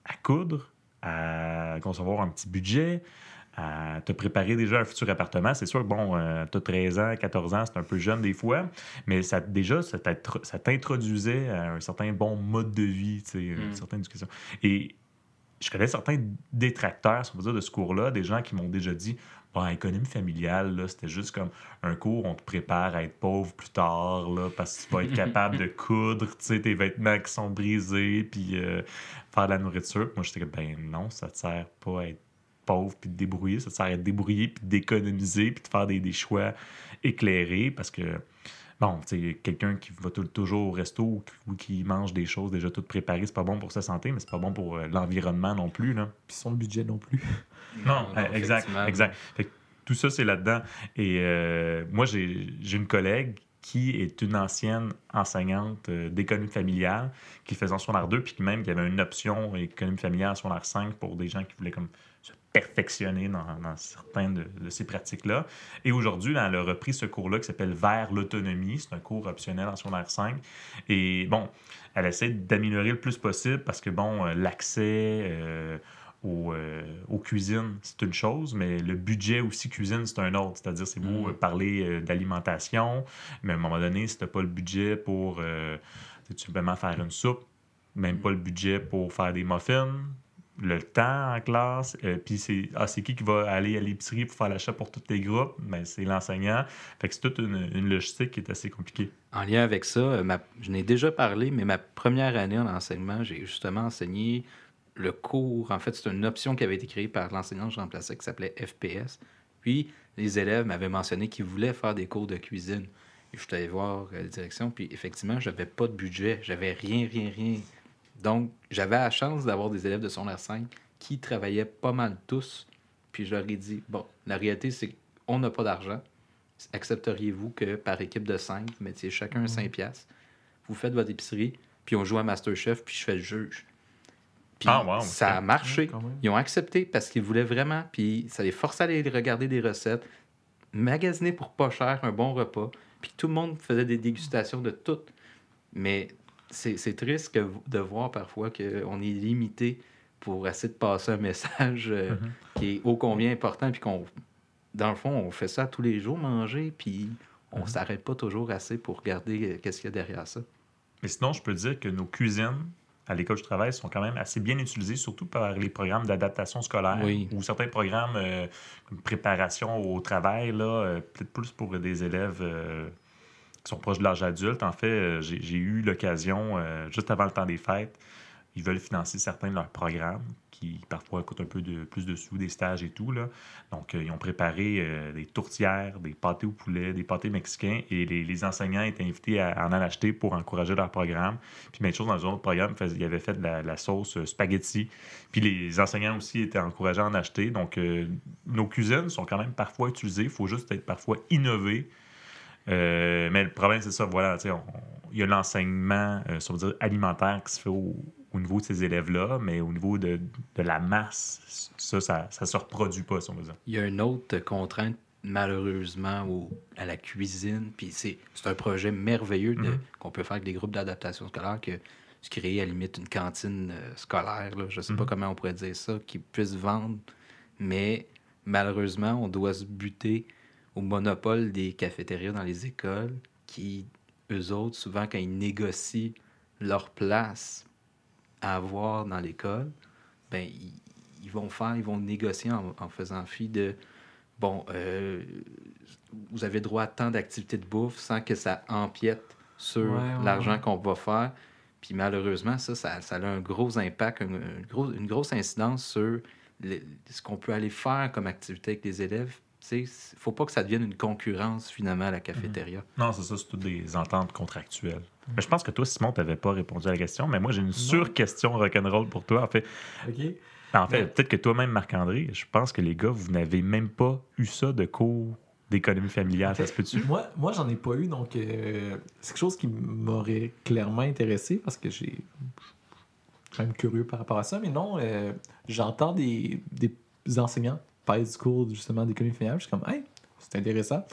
à coudre, à concevoir un petit budget, à te préparer déjà un futur appartement. C'est sûr que, bon, tu as 13 ans, 14 ans, c'est un peu jeune des fois, mais ça, déjà, ça t'intro- ça t'introduisait à un certain bon mode de vie, tu sais, une Mm. certaine éducation. Et je connais certains détracteurs, si on peut dire, de ce cours-là, des gens qui m'ont déjà dit Bon, économie familiale, là, c'était juste comme un cours, on te prépare à être pauvre plus tard, là, parce que tu vas être capable de coudre, tu sais, tes vêtements qui sont brisés, puis euh, faire de la nourriture. Moi, j'étais comme, ben non, ça te sert pas à être pauvre puis de débrouiller, ça te sert à être débrouillé puis d'économiser puis de faire des, des choix éclairés parce que, bon, quelqu'un qui va tout- toujours au resto ou, qui- ou qui mange des choses déjà toutes préparées, c'est pas bon pour sa santé, mais c'est pas bon pour euh, l'environnement non plus, là. Puis son budget non plus. Non, euh, exact, effectivement. exact. Fait que tout ça, c'est là-dedans. Et euh, moi, j'ai j'ai une collègue qui est une ancienne enseignante euh, d'économie familiale qui faisait en secondaire 2, puis qui même qui avait une option économie familiale en secondaire 5 pour des gens qui voulaient comme se perfectionner dans, dans certaines de, de ces pratiques-là. Et aujourd'hui, elle a repris ce cours-là qui s'appelle Vers l'autonomie. C'est un cours optionnel en secondaire 5. Et bon, elle essaie d'améliorer le plus possible parce que, bon, euh, l'accès euh, aux, euh, aux cuisines, c'est une chose, mais le budget aussi cuisine, c'est un autre. C'est-à-dire, c'est beau Mm. euh, parler euh, d'alimentation, mais à un moment donné, si tu pas le budget pour tout simplement faire une soupe, même pas le budget pour faire des muffins, le temps en classe, euh, puis c'est ah, qui qui va aller à l'épicerie pour faire l'achat pour tous les groupes? Ben, c'est l'enseignant. Fait que c'est toute une, logistique qui est assez compliquée. En lien avec ça, euh, je n'ai déjà parlé, mais ma première année en enseignement, j'ai justement enseigné le cours. En fait, c'est une option qui avait été créée par l'enseignant que je remplaçais qui s'appelait FPS. Puis, les élèves m'avaient mentionné qu'ils voulaient faire des cours de cuisine. Je suis allé voir euh, la direction, puis effectivement, je n'avais pas de budget. J'avais rien, rien, rien. Donc, j'avais la chance d'avoir des élèves de secondaire 5 qui travaillaient pas mal tous. Puis je leur ai dit, bon, la réalité, c'est qu'on n'a pas d'argent. Accepteriez-vous que par équipe de 5, vous mettiez chacun 5 piastres, vous faites votre épicerie, puis on joue à Masterchef, puis je fais le juge. Puis Ah, wow, ça a marché. Ouais. Ils ont accepté parce qu'ils voulaient vraiment, puis ça les forçait à aller regarder des recettes, magasiner pour pas cher un bon repas, puis tout le monde faisait des dégustations de tout. Mais c'est triste que, de voir parfois qu'on est limité pour essayer de passer un message euh, Mhm. qui est ô combien important, puis qu'on, dans le fond, on fait ça tous les jours, manger, puis on Mhm. s'arrête pas toujours assez pour regarder euh, qu'est-ce qu'il y a derrière ça. Mais sinon, je peux dire que nos cuisines à l'école du travail sont quand même assez bien utilisées, surtout par les programmes d'adaptation scolaire Oui. ou certains programmes euh, comme préparation au travail, là, euh, peut-être plus pour des élèves euh, qui sont proches de l'âge adulte. En fait, euh, j'ai eu l'occasion, euh, juste avant le temps des fêtes, ils veulent financer certains de leurs programmes qui parfois coûtent un peu plus de sous, des stages et tout. Là. Donc, euh, ils ont préparé des tourtières, des pâtés au poulet, des pâtés mexicains et les, enseignants étaient invités à, en acheter pour encourager leur programme. Puis, même chose dans un autre programme, ils avaient fait de la, sauce spaghetti. Puis, les enseignants aussi étaient encouragés à en acheter. Donc, nos cuisines sont quand même parfois utilisées. Il faut juste être parfois innover. Euh, mais le problème, c'est ça, voilà, tu sais, on- il y a l'enseignement, euh, veut dire, alimentaire qui se fait au, au niveau de ces élèves-là, mais au niveau de, de la masse, ça, ça ne se reproduit pas, si on veut dire. Il y a une autre contrainte, malheureusement, au- à la cuisine. Puis c'est un projet merveilleux Mhm. qu'on peut faire avec des groupes d'adaptation scolaire, que se créer à la limite une cantine euh, scolaire. là. Je ne sais pas Mhm. comment on pourrait dire ça, qui puisse vendre. Mais malheureusement, on doit se buter au monopole des cafétérias dans les écoles, qui, eux autres, souvent, quand ils négocient leur place à avoir dans l'école, ben, ils, ils vont faire, ils vont négocier en, en faisant fi de bon, euh, vous avez droit à tant d'activités de bouffe sans que ça empiète sur Ouais, ouais, l'argent ouais. qu'on va faire. Puis malheureusement, ça, ça, ça a un gros impact, une, une gros- une grosse incidence sur ce qu'on peut aller faire comme activité avec les élèves. Il ne faut pas que ça devienne une concurrence finalement à la cafétéria. Non, c'est ça, c'est toutes des ententes contractuelles. Mais je pense que toi, Simon, tu n'avais pas répondu à la question, mais moi, j'ai une sur-question rock'n'roll pour toi. En fait, en fait peut-être que toi-même, Marc-André, je pense que les gars, vous n'avez même pas eu ça de cours d'économie familiale, ça se peut-tu? Moi, moi j'en ai pas eu, donc euh, c'est quelque chose qui m'aurait clairement intéressé parce que j'ai. Quand même curieux par rapport à ça, mais non, euh, j'entends des, des enseignants du cours justement d'économie familiale, je suis comme, hey, c'est intéressant.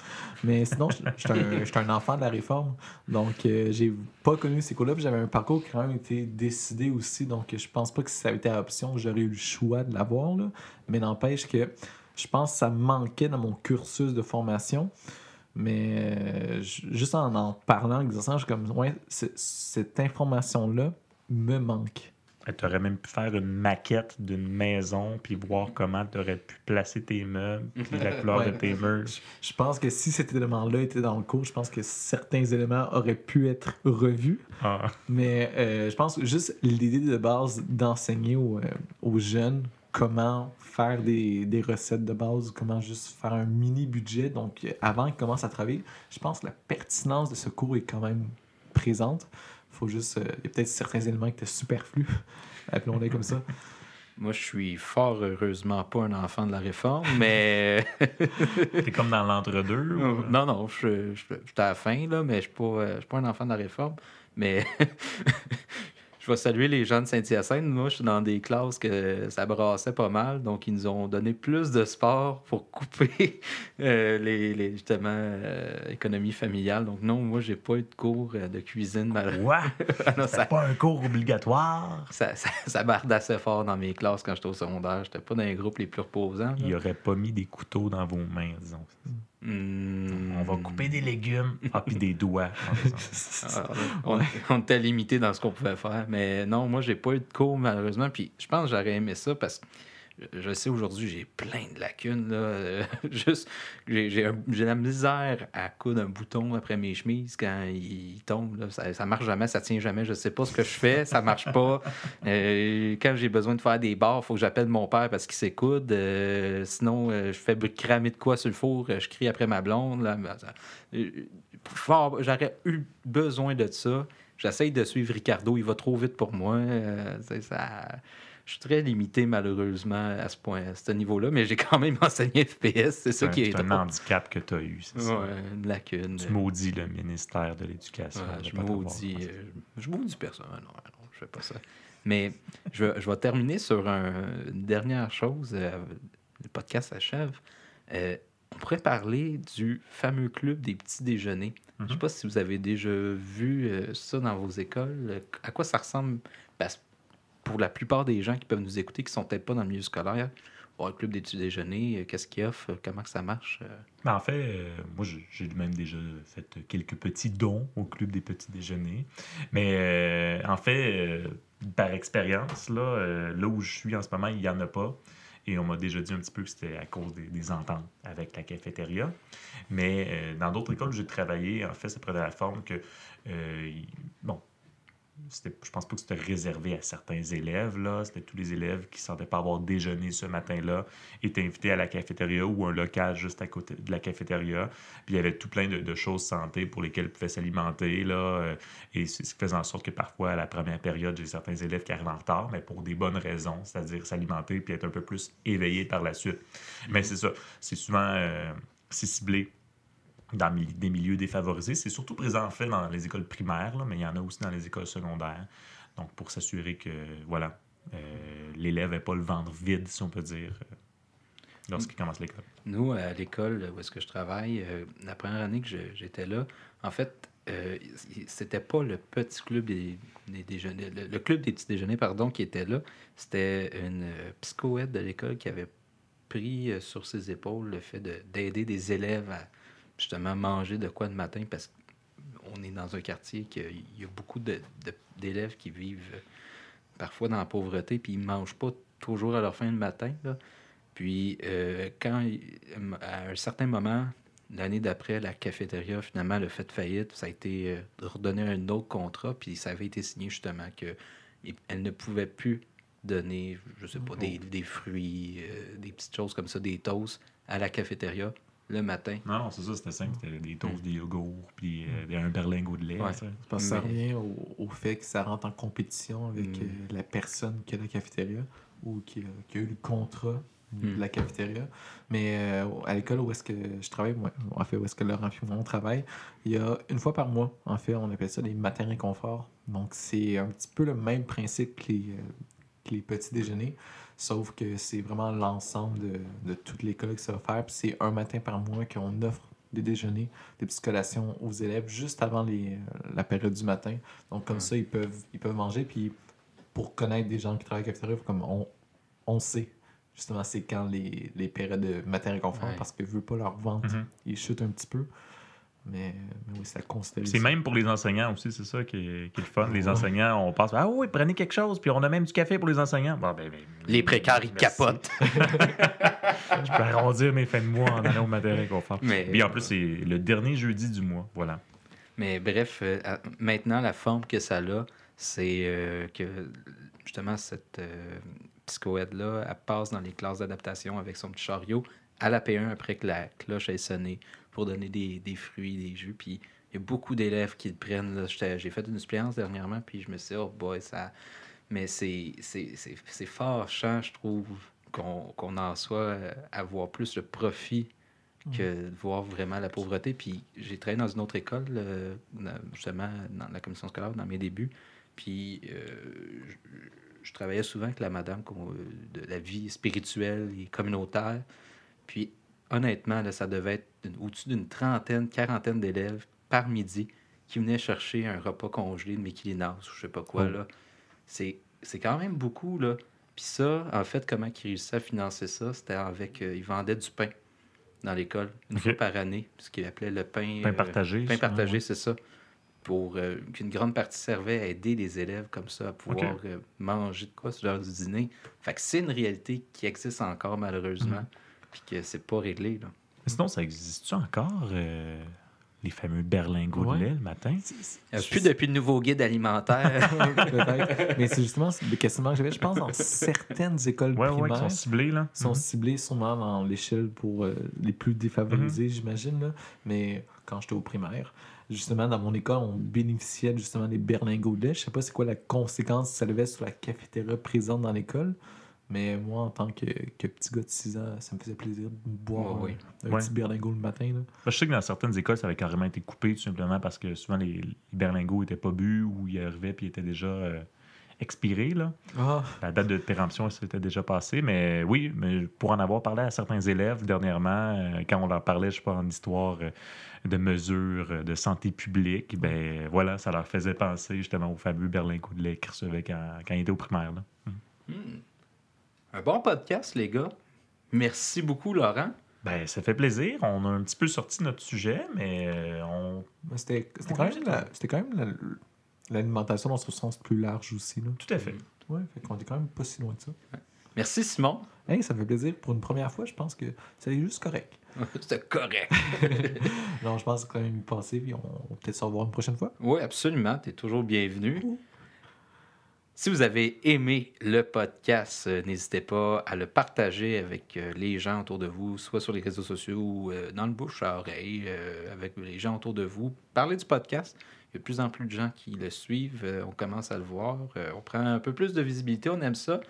Mais sinon, je suis un, enfant de la réforme, donc euh, j'ai pas connu ces cours-là, j'avais un parcours qui a quand même été décidé aussi, donc je pense pas que si ça avait été à option, j'aurais eu le choix de l'avoir, mais n'empêche que je pense que ça manquait dans mon cursus de formation. Mais euh, ju- juste en en parlant, en exerçant, je suis comme, ouais, cette information-là me manque. Tu aurais même pu faire une maquette d'une maison, puis voir comment tu aurais pu placer tes meubles, puis la couleur Ouais. de tes murs. Je pense que si cet élément-là était dans le cours, je pense que certains éléments auraient pu être revus. Ah. Mais euh, je pense juste l'idée de base d'enseigner aux, euh, aux jeunes comment faire des, des recettes de base, comment juste faire un mini budget. Donc, euh, avant qu'ils commencent à travailler, je pense que la pertinence de ce cours est quand même présente. Faut juste. euh, Il y a peut-être certains éléments qui étaient superflus, appelons-les comme ça. Moi, je suis fort heureusement pas un enfant de la réforme, mais. T'es comme dans l'entre-deux. ou- non, non, je suis à la fin, là, mais je ne suis pas, euh, je suis pas un enfant de la réforme. Mais je vais saluer les gens de Saint-Hyacinthe. Moi, je suis dans des classes que ça brassait pas mal, donc ils nous ont donné plus de sport pour couper euh, les, les, justement euh, économie familiale. Donc non, moi, j'ai pas eu de cours euh, de cuisine. mal- Ouais, ça, pas un cours obligatoire? ça, ça, ça barde assez fort dans mes classes quand j'étais au secondaire. J'étais pas dans les groupes les plus reposants. là. Il aurait pas mis des couteaux dans vos mains, disons. Hmm. On va couper des légumes. Ah, puis des doigts. Ah, on, on était limité dans ce qu'on pouvait faire. Mais non, moi, j'ai pas eu de cours, malheureusement. Puis je pense que j'aurais aimé ça parce que je- sais aujourd'hui, j'ai plein de lacunes. Là. Euh, Juste, j'ai la misère à coudre un bouton après mes chemises quand il tombe. là. Ça, ça marche jamais, ça tient jamais. Je sais pas ce que je fais, ça marche pas. Euh, quand j'ai besoin de faire des barres, il faut que j'appelle mon père parce qu'il sait coudre. Euh, sinon, euh, je fais cramer de quoi sur le four, je crie après ma blonde. Là. Ben, J'aurais eu besoin de ça. J'essaye de suivre Ricardo, il va trop vite pour moi. Ça. Je suis très limité malheureusement à ce point, à ce niveau-là, mais j'ai quand même enseigné FPS, c'est ça qui un- est c'est un handicap que tu as eu, c'est ça. Ouais, une lacune. Tu maudis le ministère de l'Éducation. Ouais, je maudis, euh, je maudis personne. Non, non, je fais pas ça. Mais je, vais- je vais terminer sur un- une dernière chose. euh, le podcast achève. Euh, on pourrait parler du fameux club des petits déjeuners. Je ne sais Mhm. pas si vous avez déjà vu ça dans vos écoles. À quoi ça ressemble? Pour la plupart des gens qui peuvent nous écouter, qui sont peut-être pas dans le milieu scolaire, bon, le club des petits déjeuners, euh, qu'est-ce qu'il offre? Comment que ça marche? euh? Mais en fait, euh, moi, j'ai- même déjà fait quelques petits dons au club des petits déjeuners. Mais euh, en fait, euh, par expérience, là, euh, là où je suis en ce moment, il n'y en a pas. Et on m'a déjà dit un petit peu que c'était à cause des, ententes avec la cafétéria. Mais euh, dans d'autres écoles où j'ai travaillé, en fait, ça prenait la forme que, euh, bon, je pense pas que c'était réservé à certains élèves. C'était tous les élèves qui ne sentaient pas avoir déjeuné ce matin-là, étaient invités à la cafétéria ou un local juste à côté de la cafétéria. Puis il y avait tout plein de, choses santé pour lesquelles ils pouvaient s'alimenter. Euh, et ce qui faisait en sorte que parfois, à la première période, j'ai certains élèves qui arrivent en retard, mais pour des bonnes raisons, c'est-à-dire s'alimenter puis être un peu plus éveillés par la suite. Mais c'est ça, c'est souvent euh, ciblé dans des milieux défavorisés. C'est surtout présent en fait dans les écoles primaires, mais il y en a aussi dans les écoles secondaires. Donc pour s'assurer que voilà, euh, l'élève n'ait pas le ventre vide, si on peut dire, euh, lorsqu'il commence l'école. Nous, à l'école où est-ce que je travaille, euh, la première année que j'étais là, en fait, euh, c'était pas le petit club des, des déjeuners, le, club des petits déjeuners, pardon, qui était là. C'était une psychoède de l'école qui avait pris sur ses épaules le fait de- d'aider des élèves à justement manger de quoi le matin parce qu'on est dans un quartier qu'il y a beaucoup d'élèves qui vivent euh, parfois dans la pauvreté puis ils ne mangent pas toujours à leur faim le matin. là. Puis, euh, quand, à un certain moment, l'année d'après, la cafétéria, finalement, a fait faillite. Ça a été euh, redonné un autre contrat, puis ça avait été signé justement qu'elle ne pouvait plus donner, je sais pas, des, des fruits, euh, des petites choses comme ça, des toasts à la cafétéria le matin. Non, non, c'est ça, c'était simple. C'était des toasts, des yogourts, puis euh, un berlingot de lait. Ouais. ça. Parce que ça revient au, au fait que ça rentre en compétition avec Mm. euh, la personne qui a la cafétéria ou qui a, qui a eu le contrat de Mm. la cafétéria. Mais euh, à l'école où est-ce que je travaille, moi, en fait, où est-ce que Laurent et moi on travaille, il y a une fois par mois, en fait, on appelle ça les matins réconfort. Donc c'est un petit peu le même principe que les, euh, que les petits déjeuners, sauf que c'est vraiment l'ensemble de, de toute l'école qui offert. Puis c'est un matin par mois qu'on offre des déjeuners, des petites collations aux élèves juste avant les, la période du matin. Donc comme Ouais. ça, ils peuvent, ils peuvent manger. Puis pour connaître des gens qui travaillent à la cafétéria, comme on, on sait justement c'est quand les, les périodes de matin réconfort Ouais. parce que veut pas leur ventre, Mhm. ils chutent un petit peu. Mais, mais oui, considérer. C'est ça. même pour les enseignants aussi, c'est ça qui est, qui est le fun. Les enseignants, on pense, ah oui, prenez quelque chose, puis on a même du café pour les enseignants. Bon, ben, ben, Les précaires, ils merci. capotent. Je peux arrondir mes fins de mois en allant au matin réconfort. Mais- Puis en plus, c'est le dernier jeudi du mois. Voilà. Mais bref, euh, maintenant, la forme que ça a, c'est euh, que justement, cette euh, psychoède-là, elle passe dans les classes d'adaptation avec son petit chariot à la P1 après que la cloche ait sonné pour donner des, des fruits, des jus. Puis il y a beaucoup d'élèves qui le prennent. J'ai fait une suppléance dernièrement, puis je me suis dit, oh boy, ça. Mais c'est fâchant, je trouve, qu'on en soit euh, à voir plus le profit que de voir vraiment la pauvreté. Puis j'ai travaillé dans une autre école, euh, justement, dans la commission scolaire, dans mes débuts. Puis euh, je, je travaillais souvent avec la madame qu'on- de la vie spirituelle et communautaire. Puis honnêtement, là, ça devait être au-dessus d'une trentaine, quarantaine d'élèves par midi qui venaient chercher un repas congelé de Michelinas ou je sais pas quoi. Oh. là. C'est c'est quand même beaucoup. là. Puis ça, en fait, comment ils réussissaient à financer ça, c'était avec... euh, ils vendaient du pain dans l'école, une fois par année, ce qu'ils appelaient le pain... Pain euh, partagé. pain partagé, ouais. c'est ça. Pour euh, qu'une grande partie servait à aider les élèves comme ça à pouvoir manger de quoi sur l'heure du dîner. Fait que c'est une réalité qui existe encore malheureusement, puis que c'est pas réglé. Là. Mais sinon, ça existe-tu encore, euh, les fameux berlingots Ouais. de lait le matin? Euh, plus depuis le nouveau guide alimentaire. Peut-être. Mais c'est justement le questionnement que j'avais. Je pense dans certaines écoles Ouais, ouais, qui primaires sont ciblés, là. sont Mhm. ciblés sûrement dans l'échelle pour euh, les plus défavorisés, j'imagine. là. Mais quand j'étais au primaire, justement, dans mon école, on bénéficiait justement des berlingots de lait. Je sais pas c'est quoi la conséquence que ça avait sur la cafétéria présente dans l'école. Mais moi, en tant que, que petit gars de 6 ans, ça me faisait plaisir de boire Ouais, un, un Ouais. petit berlingot le matin. Là. Moi, je sais que dans certaines écoles, ça avait carrément été coupé tout simplement parce que souvent les, les berlingots n'étaient pas bu ou ils arrivaient puis ils étaient déjà euh, expirés. Là. Ah, La date de péremption s'était déjà passée. Mais oui, mais pour en avoir parlé à certains élèves dernièrement, euh, quand on leur parlait, je sais pas, en histoire euh, de mesures de santé publique, ben voilà, ça leur faisait penser justement au fameux berlingot de lait qu'ils recevaient quand, quand ils étaient au primaire. Là. Hmm. Un bon podcast, les gars. Merci beaucoup, Laurent. Ben, ça fait plaisir. On a un petit peu sorti notre sujet, mais euh, on... mais c'était quand, même la- quand même la- l'alimentation dans son sens plus large aussi. Là. tout à fait. Ouais, fait qu'on est quand même pas si loin de ça. Merci, Simon. Hey, ça me fait plaisir. Pour une première fois, je pense que ça est juste correct. C'était correct. non, je pense quand même y passer, puis on va peut-être se revoir une prochaine fois. Oui, absolument. Tu es toujours bienvenu. Si vous avez aimé le podcast, euh, n'hésitez pas à le partager avec euh, les gens autour de vous, soit sur les réseaux sociaux ou euh, dans le bouche à oreille, avec les gens autour de vous. Parlez du podcast. Il y a de plus en plus de gens qui le suivent. on commence à le voir. On prend un peu plus de visibilité. On aime ça.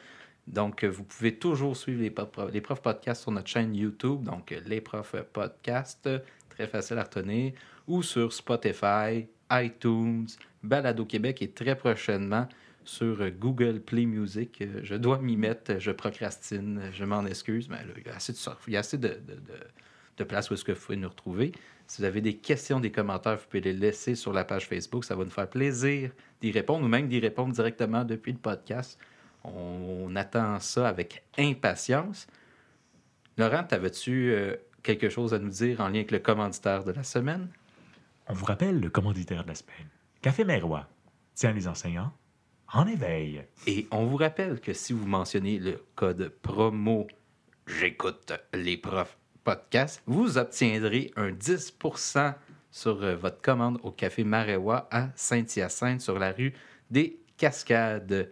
Donc, vous pouvez toujours suivre les, les profs podcasts sur notre chaîne YouTube. Donc, les profs podcasts, très facile à retenir, ou sur Spotify, iTunes, Balado Québec et très prochainement sur Google Play Music. Je dois m'y mettre, je procrastine, je m'en excuse, mais il y a assez de, place où est-ce que vous pouvez nous retrouver. Si vous avez des questions, des commentaires, vous pouvez les laisser sur la page Facebook. Ça va nous faire plaisir d'y répondre ou même d'y répondre directement depuis le podcast. On attend ça avec impatience. Laurent, t'avais-tu euh, quelque chose à nous dire en lien avec le commanditaire de la semaine? On vous rappelle le commanditaire de la semaine. Café Mérois. Tiens les enseignants en éveil. Et on vous rappelle que si vous mentionnez le code promo J'écoute les profs podcast, vous obtiendrez un 10% sur euh, votre commande au Café Maréwa à Saint-Hyacinthe sur la rue des Cascades.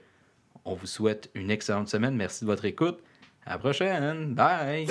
On vous souhaite une excellente semaine. Merci de votre écoute. À la prochaine. Bye.